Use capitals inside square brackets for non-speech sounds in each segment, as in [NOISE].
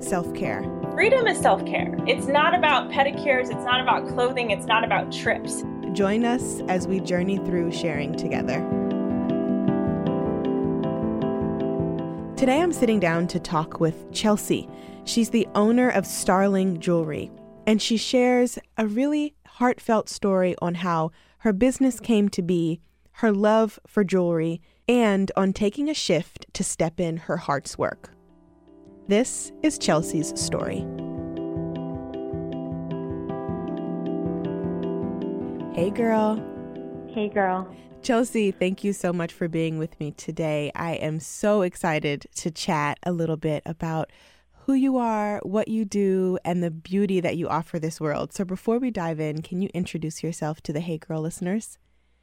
self care. Freedom is self care. It's not about pedicures, it's not about clothing, it's not about trips. Join us as we journey through sharing together. Today I'm sitting down to talk with Chelsey. She's the owner of Starling Jewelry, and she shares a really heartfelt story on how her business came to be, her love for jewelry, and on taking a shift to step in her heart's work. This is Chelsey's story. Hey, girl. Hey, girl. Chelsey, thank you so much for being with me today. I am so excited to chat a little bit about who you are, what you do, and the beauty that you offer this world. So, before we dive in, can you introduce yourself to the Hey Girl listeners?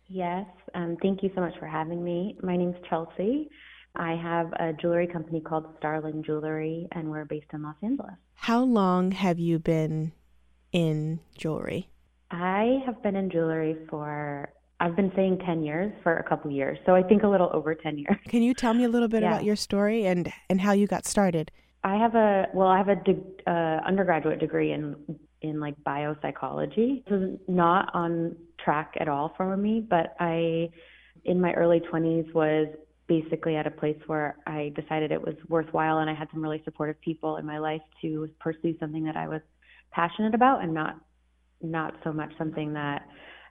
Yes, um, thank you so much for having me. My name's Chelsey. I have a jewelry company called Starling Jewelry, and we're based in Los Angeles. How long have you been in jewelry? I have been in jewelry for, I've been saying 10 years for a couple years, so I think a little over 10 years. Can you tell me a little bit Yeah. about your story and, and how you got started? I have a, well, I have a de- uh, undergraduate degree in, in like biopsychology. This is not on track at all for me, but I, in my early 20s, was basically at a place where I decided it was worthwhile and I had some really supportive people in my life to pursue something that I was passionate about and not not so much something that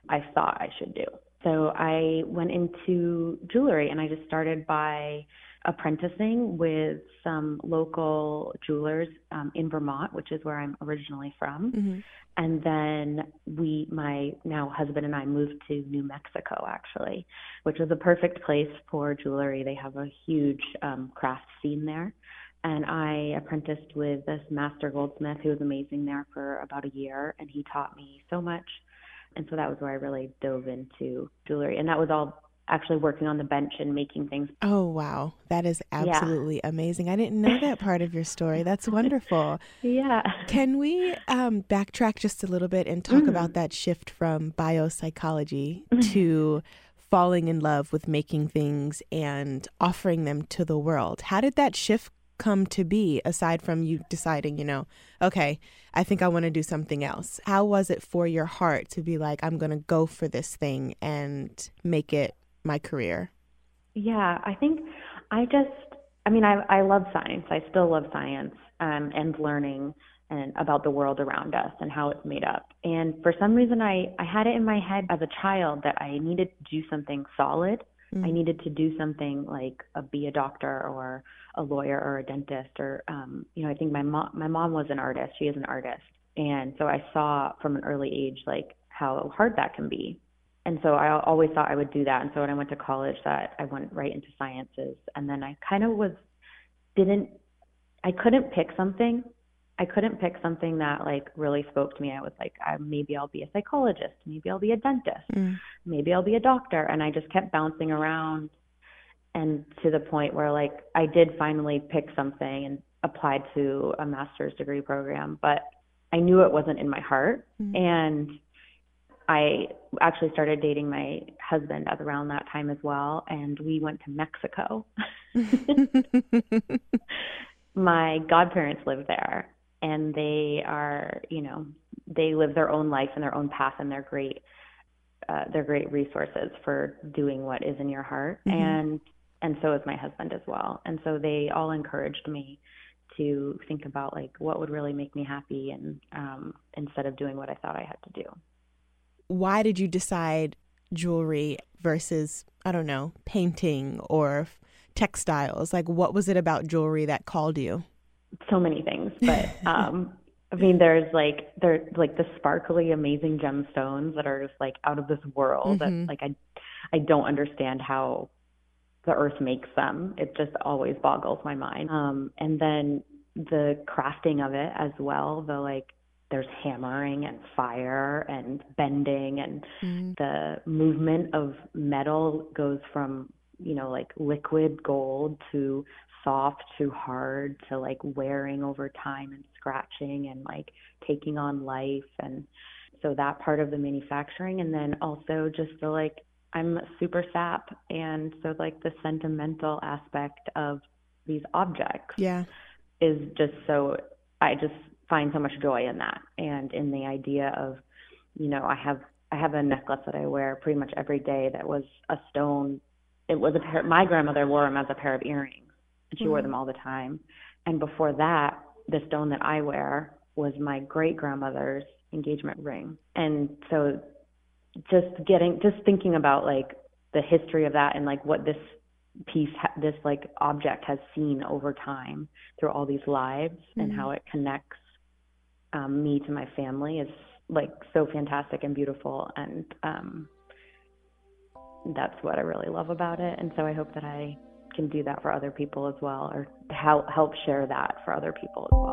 I thought I should do. So I went into jewelry and I just started by apprenticing with some local jewelers um, in Vermont, which is where I'm originally from. Mm-hmm. And then we, my now husband and I moved to New Mexico actually, which was a perfect place for jewelry. They have a huge um, craft scene there. And I apprenticed with this master goldsmith who was amazing there for about a year, and he taught me so much. And so that was where I really dove into jewelry. And that was all actually working on the bench and making things. Oh, wow. That is absolutely amazing. I didn't know that part of your story. That's wonderful. [LAUGHS] Yeah. Can we um, backtrack just a little bit and talk Mm. about that shift from biopsychology to falling in love with making things and offering them to the world? How did that shift come to be aside from you deciding, you know, okay, I think I want to do something else? How was it for your heart to be like, I'm going to go for this thing and make it my career? Yeah, I think I just, I mean, I, I love science. I still love science um, and learning and about the world around us and how it's made up. And for some reason, I, I had it in my head as a child that I needed to do something solid. I needed to do something like uh, be a doctor or a lawyer or a dentist or, um, you know, I think my mom, my mom was an artist. She is an artist. And so I saw from an early age, like how hard that can be. And so I always thought I would do that. And so when I went to college, that I went right into sciences. And then I kind of was, didn't, I couldn't pick something. I couldn't pick something that like really spoke to me. I was like, I, maybe I'll be a psychologist. Maybe I'll be a dentist. Mm. Maybe I'll be a doctor. And I just kept bouncing around. And to the point where like I did finally pick something and applied to a master's degree program, but I knew it wasn't in my heart. Mm. And I actually started dating my husband at around that time as well, and we went to Mexico. [LAUGHS] my godparents live there, and they are, you know, they live their own life and their own path, and they're great. Uh, they're great resources for doing what is in your heart, Mhm. and and so is my husband as well. And so they all encouraged me to think about like what would really make me happy, and um, instead of doing what I thought I had to do. Why did you decide jewelry versus I don't know painting or textiles? Like, what was it about jewelry that called you? so many things, but [LAUGHS] um I mean there's like there's like the sparkly amazing gemstones that are just like out of this world Mhm. that like I I don't understand how the earth makes them. It just always boggles my mind. Um and then the crafting of it as well. The like there's hammering and fire and bending and mm. the movement of metal goes from you know like liquid gold to soft to hard to like wearing over time and scratching and like taking on life and so that part of the manufacturing and then also just the like I'm super sap and so like the sentimental aspect of these objects yeah is just so I just find so much joy in that. And in the idea of you know I have I have a necklace that I wear pretty much every day that was a stone. It was a pair my grandmother wore them as a pair of earrings. And she mm-hmm. wore them all the time. And before that the stone that I wear was my great grandmother's engagement ring. And so just getting just thinking about like the history of that and like what this piece this like object has seen over time through all these lives mm-hmm. and how it connects um, me to my family is like so fantastic and beautiful and um, that's what I really love about it and so I hope that I can do that for other people as well or help help share that for other people as well.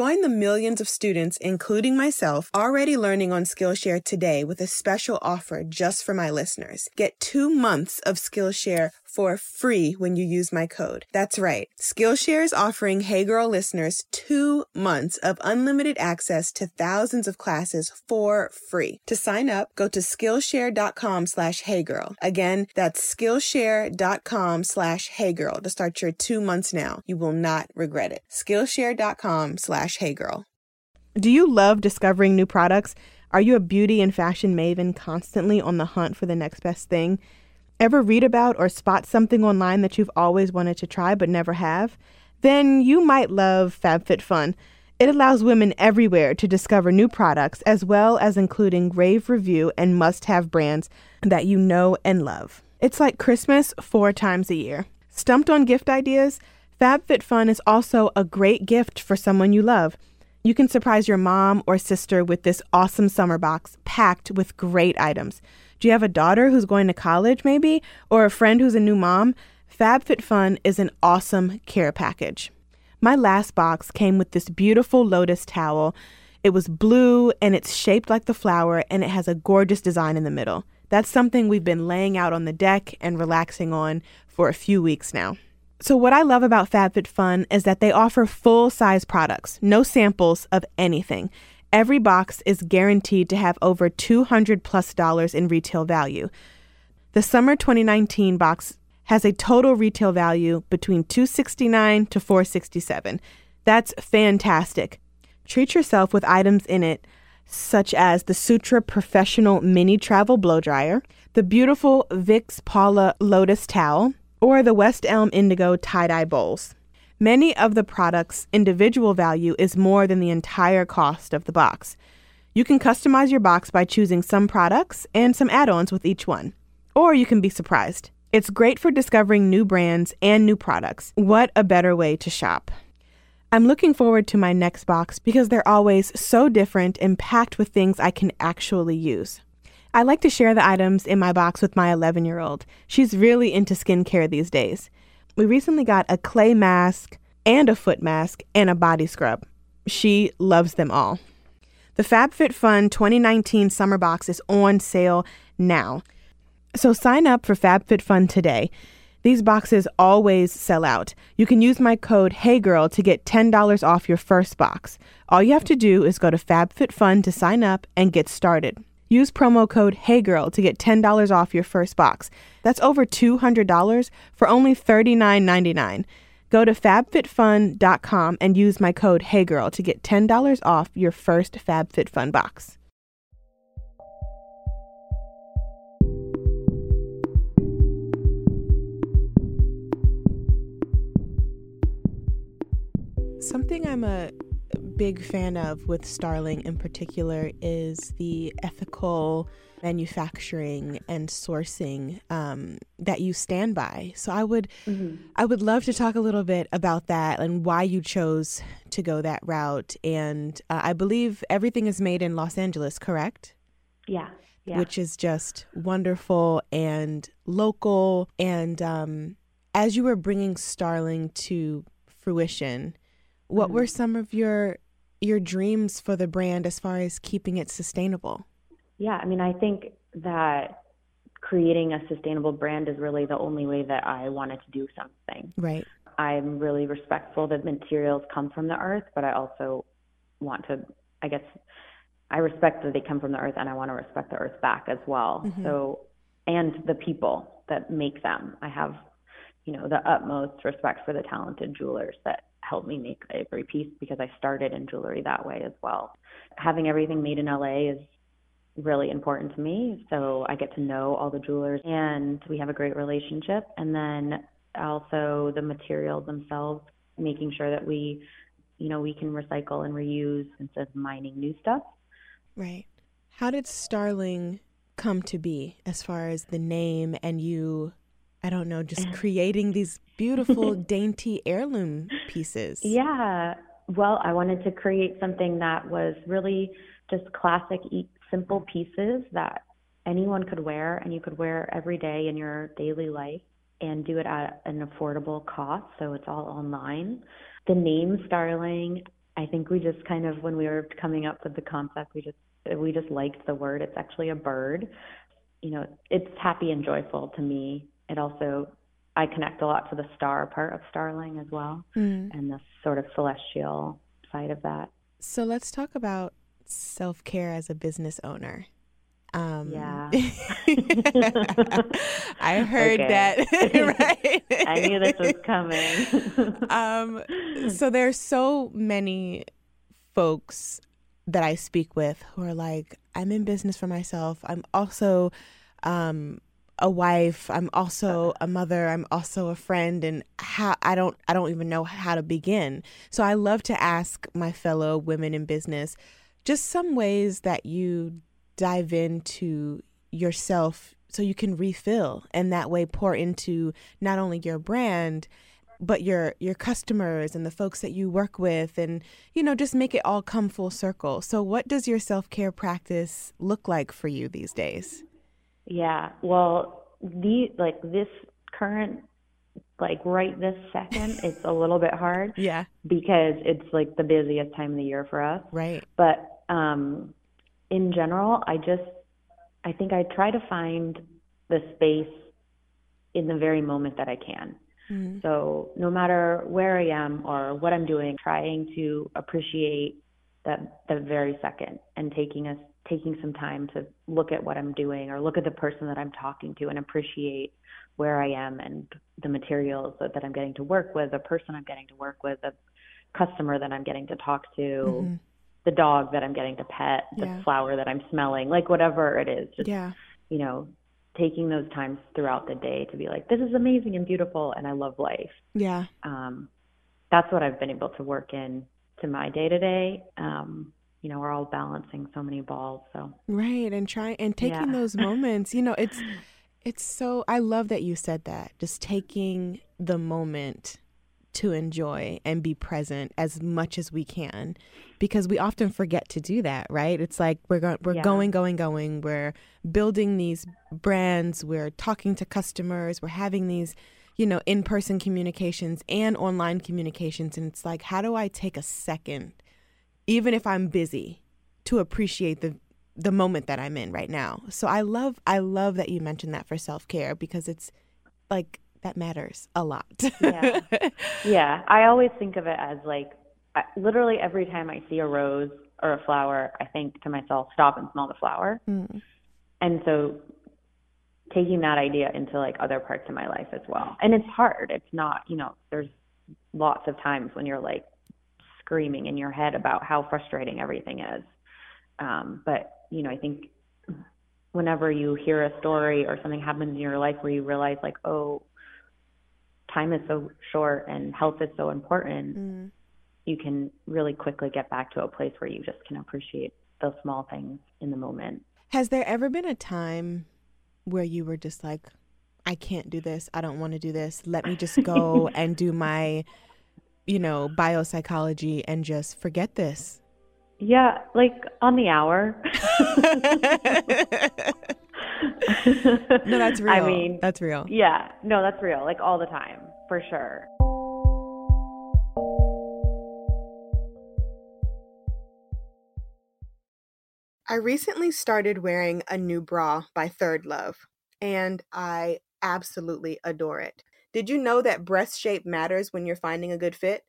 Join the millions of students, including myself, already learning on Skillshare today with a special offer just for my listeners. Get two months of Skillshare for free when you use my code. That's right. Skillshare is offering Hey Girl listeners two months of unlimited access to thousands of classes for free. To sign up, go to Skillshare.com slash Hey Girl. Again, that's Skillshare.com slash Hey Girl to start your two months now. You will not regret it. Skillshare.com slash Hey Girl. Do you love discovering new products? Are you a beauty and fashion maven constantly on the hunt for the next best thing? Ever read about or spot something online that you've always wanted to try but never have? Then you might love FabFitFun. It allows women everywhere to discover new products as well as including rave review and must have brands that you know and love. It's like Christmas four times a year. Stumped on gift ideas? FabFitFun is also a great gift for someone you love. You can surprise your mom or sister with this awesome summer box packed with great items. Do you have a daughter who's going to college, maybe? Or a friend who's a new mom? FabFitFun is an awesome care package. My last box came with this beautiful lotus towel. It was blue and it's shaped like the flower and it has a gorgeous design in the middle. That's something we've been laying out on the deck and relaxing on for a few weeks now. So, what I love about FabFitFun is that they offer full size products, no samples of anything. Every box is guaranteed to have over 200 plus dollars in retail value. The summer 2019 box has a total retail value between 269 to 467. That's fantastic. Treat yourself with items in it such as the Sutra Professional Mini Travel Blow Dryer, the beautiful Vix Paula Lotus Towel, or the West Elm Indigo Tie Dye Bowls. Many of the products' individual value is more than the entire cost of the box. You can customize your box by choosing some products and some add ons with each one. Or you can be surprised. It's great for discovering new brands and new products. What a better way to shop! I'm looking forward to my next box because they're always so different and packed with things I can actually use. I like to share the items in my box with my 11 year old. She's really into skincare these days. We recently got a clay mask and a foot mask and a body scrub. She loves them all. The FabFitFun 2019 summer box is on sale now. So sign up for FabFitFun today. These boxes always sell out. You can use my code HeyGirl to get $10 off your first box. All you have to do is go to FabFitFun to sign up and get started. Use promo code HeyGirl to get $10 off your first box. That's over $200 for only $39.99. Go to fabfitfun.com and use my code HeyGirl to get $10 off your first FabFitFun box. Something I'm a big fan of with Starling in particular is the ethical manufacturing and sourcing um, that you stand by. So I would mm-hmm. I would love to talk a little bit about that and why you chose to go that route. And uh, I believe everything is made in Los Angeles, correct? Yeah. Yeah. Which is just wonderful and local. And um, as you were bringing Starling to fruition, what mm-hmm. were some of your your dreams for the brand as far as keeping it sustainable? Yeah, I mean, I think that creating a sustainable brand is really the only way that I wanted to do something. Right. I'm really respectful that materials come from the earth, but I also want to, I guess, I respect that they come from the earth and I want to respect the earth back as well. Mm-hmm. So, and the people that make them. I have, you know, the utmost respect for the talented jewelers that helped me make every piece because I started in jewelry that way as well. Having everything made in LA is really important to me. So I get to know all the jewelers and we have a great relationship. And then also the materials themselves, making sure that we, you know, we can recycle and reuse instead of mining new stuff. Right. How did Starling come to be as far as the name and you I don't know, just creating these beautiful, [LAUGHS] dainty heirloom pieces. Yeah. Well, I wanted to create something that was really just classic, simple pieces that anyone could wear and you could wear every day in your daily life and do it at an affordable cost. So it's all online. The name Starling, I think we just kind of, when we were coming up with the concept, we just we just liked the word. It's actually a bird. You know, it's happy and joyful to me it also I connect a lot to the star part of Starling as well, mm. and the sort of celestial side of that. So let's talk about self care as a business owner. Um, yeah. [LAUGHS] [LAUGHS] I heard that. [LAUGHS] right. I knew this was coming. um, so there's so many folks that I speak with who are like, I'm in business for myself. I'm also um, a wife i'm also a mother i'm also a friend and how i don't i don't even know how to begin. So i love to ask my fellow women in business just some ways that you dive into yourself so you can refill and that way pour into not only your brand but your your customers and the folks that you work with and you know just make it all come full circle. So what does your self-care practice look like for you these days yeah. Well, the like this current like right this second [LAUGHS] it's a little bit hard. Yeah. Because it's like the busiest time of the year for us. Right. But um in general, I just I think I try to find the space in the very moment that I can. Mm-hmm. So no matter where I am or what I'm doing, trying to appreciate that the very second and taking a taking some time to look at what I'm doing or look at the person that I'm talking to and appreciate where I am and the materials that, that I'm getting to work with, the person I'm getting to work with, the customer that I'm getting to talk to, mm-hmm. the dog that I'm getting to pet, the yeah. flower that I'm smelling, like whatever it is. Just, yeah. you know, taking those times throughout the day to be like, this is amazing and beautiful and I love life. Yeah. Um, that's what I've been able to work in to my day to day. Um, you know we're all balancing so many balls so right and trying and taking yeah. those [LAUGHS] moments you know it's it's so i love that you said that just taking the moment to enjoy and be present as much as we can because we often forget to do that right it's like we're going we're yeah. going going going we're building these brands we're talking to customers we're having these you know in-person communications and online communications and it's like how do i take a second even if I'm busy, to appreciate the the moment that I'm in right now. So I love I love that you mentioned that for self-care because it's like that matters a lot. yeah. [LAUGHS] Yeah, I always think of it as like I, literally every time I see a rose or a flower, I think to myself, stop and smell the flower. Mm. And so taking that idea into like other parts of my life as well. And it's hard. It's not, you know, there's lots of times when you're like screaming in your head about how frustrating everything is. Um, but, you know, I think whenever you hear a story or something happens in your life where you realize like, oh, time is so short and health is so important, Mm. you can really quickly get back to a place where you just can appreciate those small things in the moment. Has there ever been a time where you were just like, I can't do this. I don't want to do this. Let me just go [LAUGHS] and do my, you know, biopsychology and just forget this. Yeah, like on the hour. [LAUGHS] no, that's real. I mean, that's real. yeah, no, that's real. Like all the time, for sure. I recently started wearing a new bra by Third Love, and I absolutely adore it. Did you know that breast shape matters when you're finding a good fit?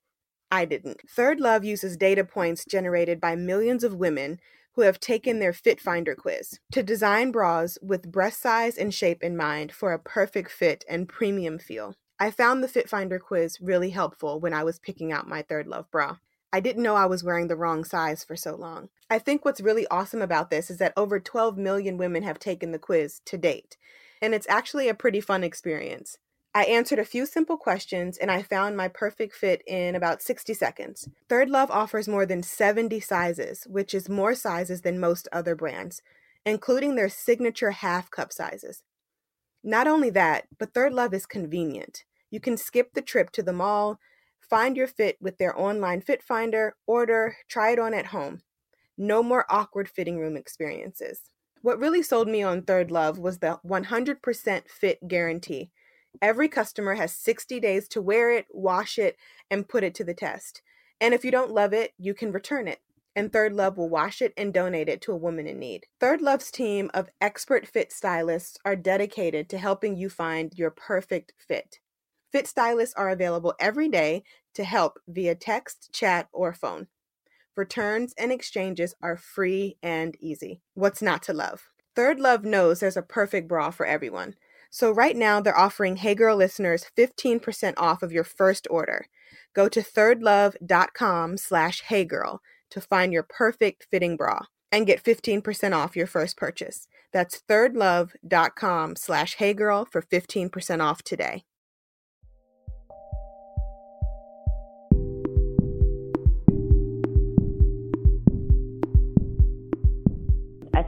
I didn't. Third Love uses data points generated by millions of women who have taken their Fit Finder quiz to design bras with breast size and shape in mind for a perfect fit and premium feel. I found the Fit Finder quiz really helpful when I was picking out my Third Love bra. I didn't know I was wearing the wrong size for so long. I think what's really awesome about this is that over 12 million women have taken the quiz to date, and it's actually a pretty fun experience. I answered a few simple questions and I found my perfect fit in about 60 seconds. Third Love offers more than 70 sizes, which is more sizes than most other brands, including their signature half cup sizes. Not only that, but Third Love is convenient. You can skip the trip to the mall, find your fit with their online fit finder, order, try it on at home. No more awkward fitting room experiences. What really sold me on Third Love was the 100% fit guarantee. Every customer has 60 days to wear it, wash it, and put it to the test. And if you don't love it, you can return it. And Third Love will wash it and donate it to a woman in need. Third Love's team of expert fit stylists are dedicated to helping you find your perfect fit. Fit stylists are available every day to help via text, chat, or phone. Returns and exchanges are free and easy. What's not to love? Third Love knows there's a perfect bra for everyone. So right now they're offering Hey Girl listeners 15% off of your first order. Go to thirdlove.com slash heygirl to find your perfect fitting bra and get 15% off your first purchase. That's thirdlove.com slash heygirl for 15% off today.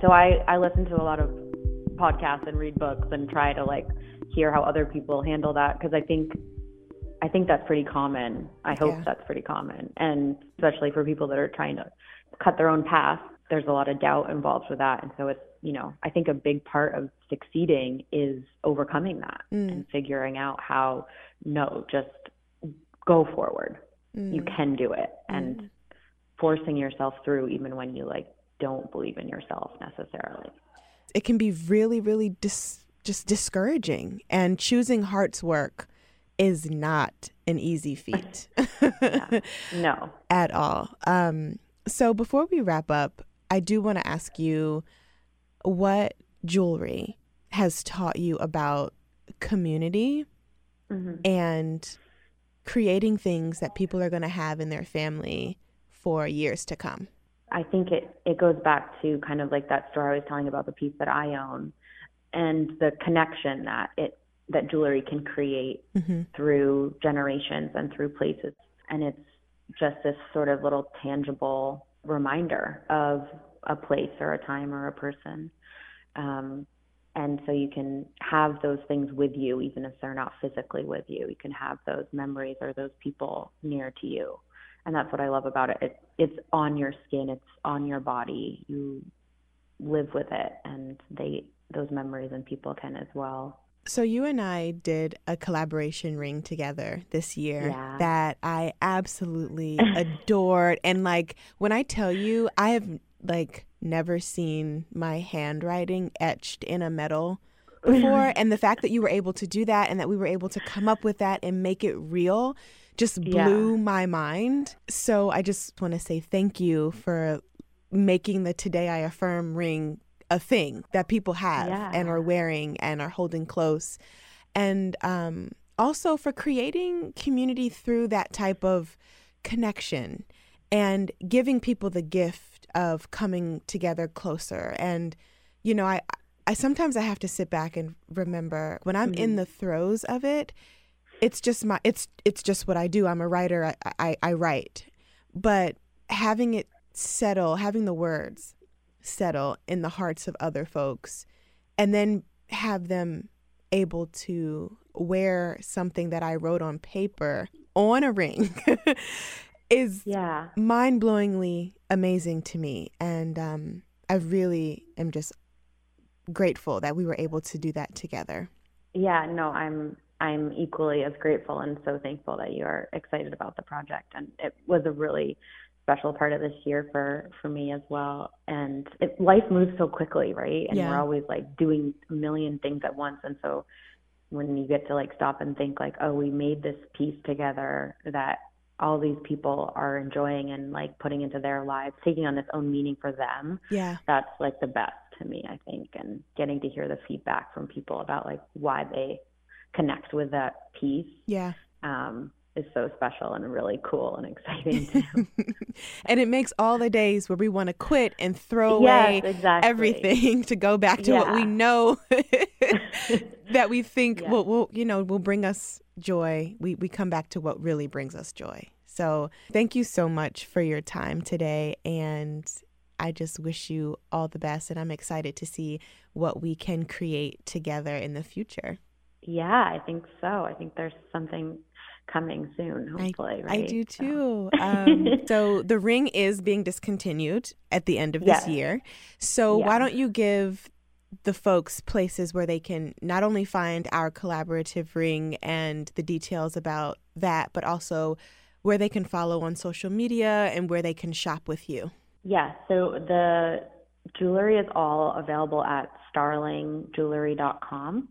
So I, I listen to a lot of podcasts and read books and try to like hear how other people handle that because I think I think that's pretty common. I hope Yeah. that's pretty common. And especially for people that are trying to cut their own path, there's a lot of doubt involved with that. And so it's, you know, I think a big part of succeeding is overcoming that Mm. and figuring out how no, just go forward. You Mm. can do it and Mm. forcing yourself through even when you like don't believe in yourself necessarily. It can be really, really dis- just discouraging. And choosing heart's work is not an easy feat. [LAUGHS] No. [LAUGHS] at all. Um, so before we wrap up, I do want to ask you what jewelry has taught you about community hmm and creating things that people are going to have in their family for years to come. I think it, it goes back to kind of like that story I was telling about the piece that I own and the connection that it that jewelry can create Mm-hmm. through generations and through places. And it's just this sort of little tangible reminder of a place or a time or a person. Um, and so you can have those things with you, even if they're not physically with you. You can have those memories or those people near to you. And that's what I love about it. it it's on your skin, it's on your body. You live with it, and they those memories and people can as well. So you and I did a collaboration ring together this year Yeah. that I absolutely [LAUGHS] adored and like when I tell you I have like never seen my handwriting etched in a metal [LAUGHS] before. and the fact that you were able to do that and that we were able to come up with that and make it real just blew Yeah. my mind. So I just want to say thank you for making the Today I Affirm ring a thing that people have Yeah. and are wearing and are holding close. And um, also for creating community through that type of connection and giving people the gift of coming together closer. And, you know, I, I sometimes I have to sit back and remember when I'm in the throes of it, it's just my it's it's just what I do. I'm a writer. I, I, I write. But having it settle, having the words settle in the hearts of other folks and then have them able to wear something that I wrote on paper on a ring [LAUGHS] is Yeah. mind blowingly amazing to me. And um, I really am just grateful that we were able to do that together. Yeah, no, I'm I'm equally as grateful and so thankful that you are excited about the project. And it was a really special part of this year for for me as well. And it, life moves so quickly right? And Yeah. we're always like doing a million things at once. And so when you get to like stop and think like oh we made this piece together that all these people are enjoying and like putting into their lives taking on its own meaning for them Yeah. that's like the best to me, I think, and getting to hear the feedback from people about like why they connect with that piece Yeah. um, is so special and really cool and exciting [LAUGHS] and it makes all the days where we want to quit and throw yes, away exactly. everything to go back to what we know [LAUGHS] that we [LAUGHS] think Yeah. will, will you know will bring us joy. We we come back to what really brings us joy. So thank you so much for your time today and I just wish you all the best and I'm excited to see what we can create together in the future. Yeah, I think so. I think there's something coming soon, hopefully. I right? do So- too. [LAUGHS] Um, so the ring is being discontinued at the end of this year. So why don't you give the folks places where they can not only find our collaborative ring and the details about that, but also where they can follow on social media and where they can shop with you. Yeah, so the jewelry is all available at starlingjewelry.com.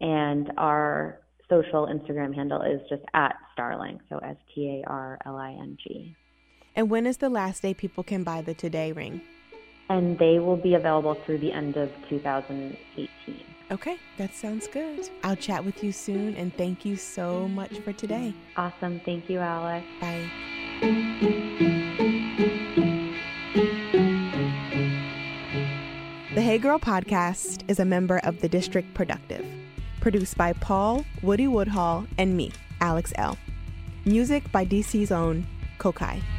And our social Instagram handle is just at Starling, so S T A R L I N G. And when is the last day people can buy the Today ring? And they will be available through the end of 2018. Okay, that sounds good. I'll chat with you soon and thank you so much for today. Awesome. Thank you, Alex. Bye. The Hey Girl podcast is a member of the District Productive, produced by Paul, Woody Woodhall, and me, Alex Elle Music by DC's own Kokayi.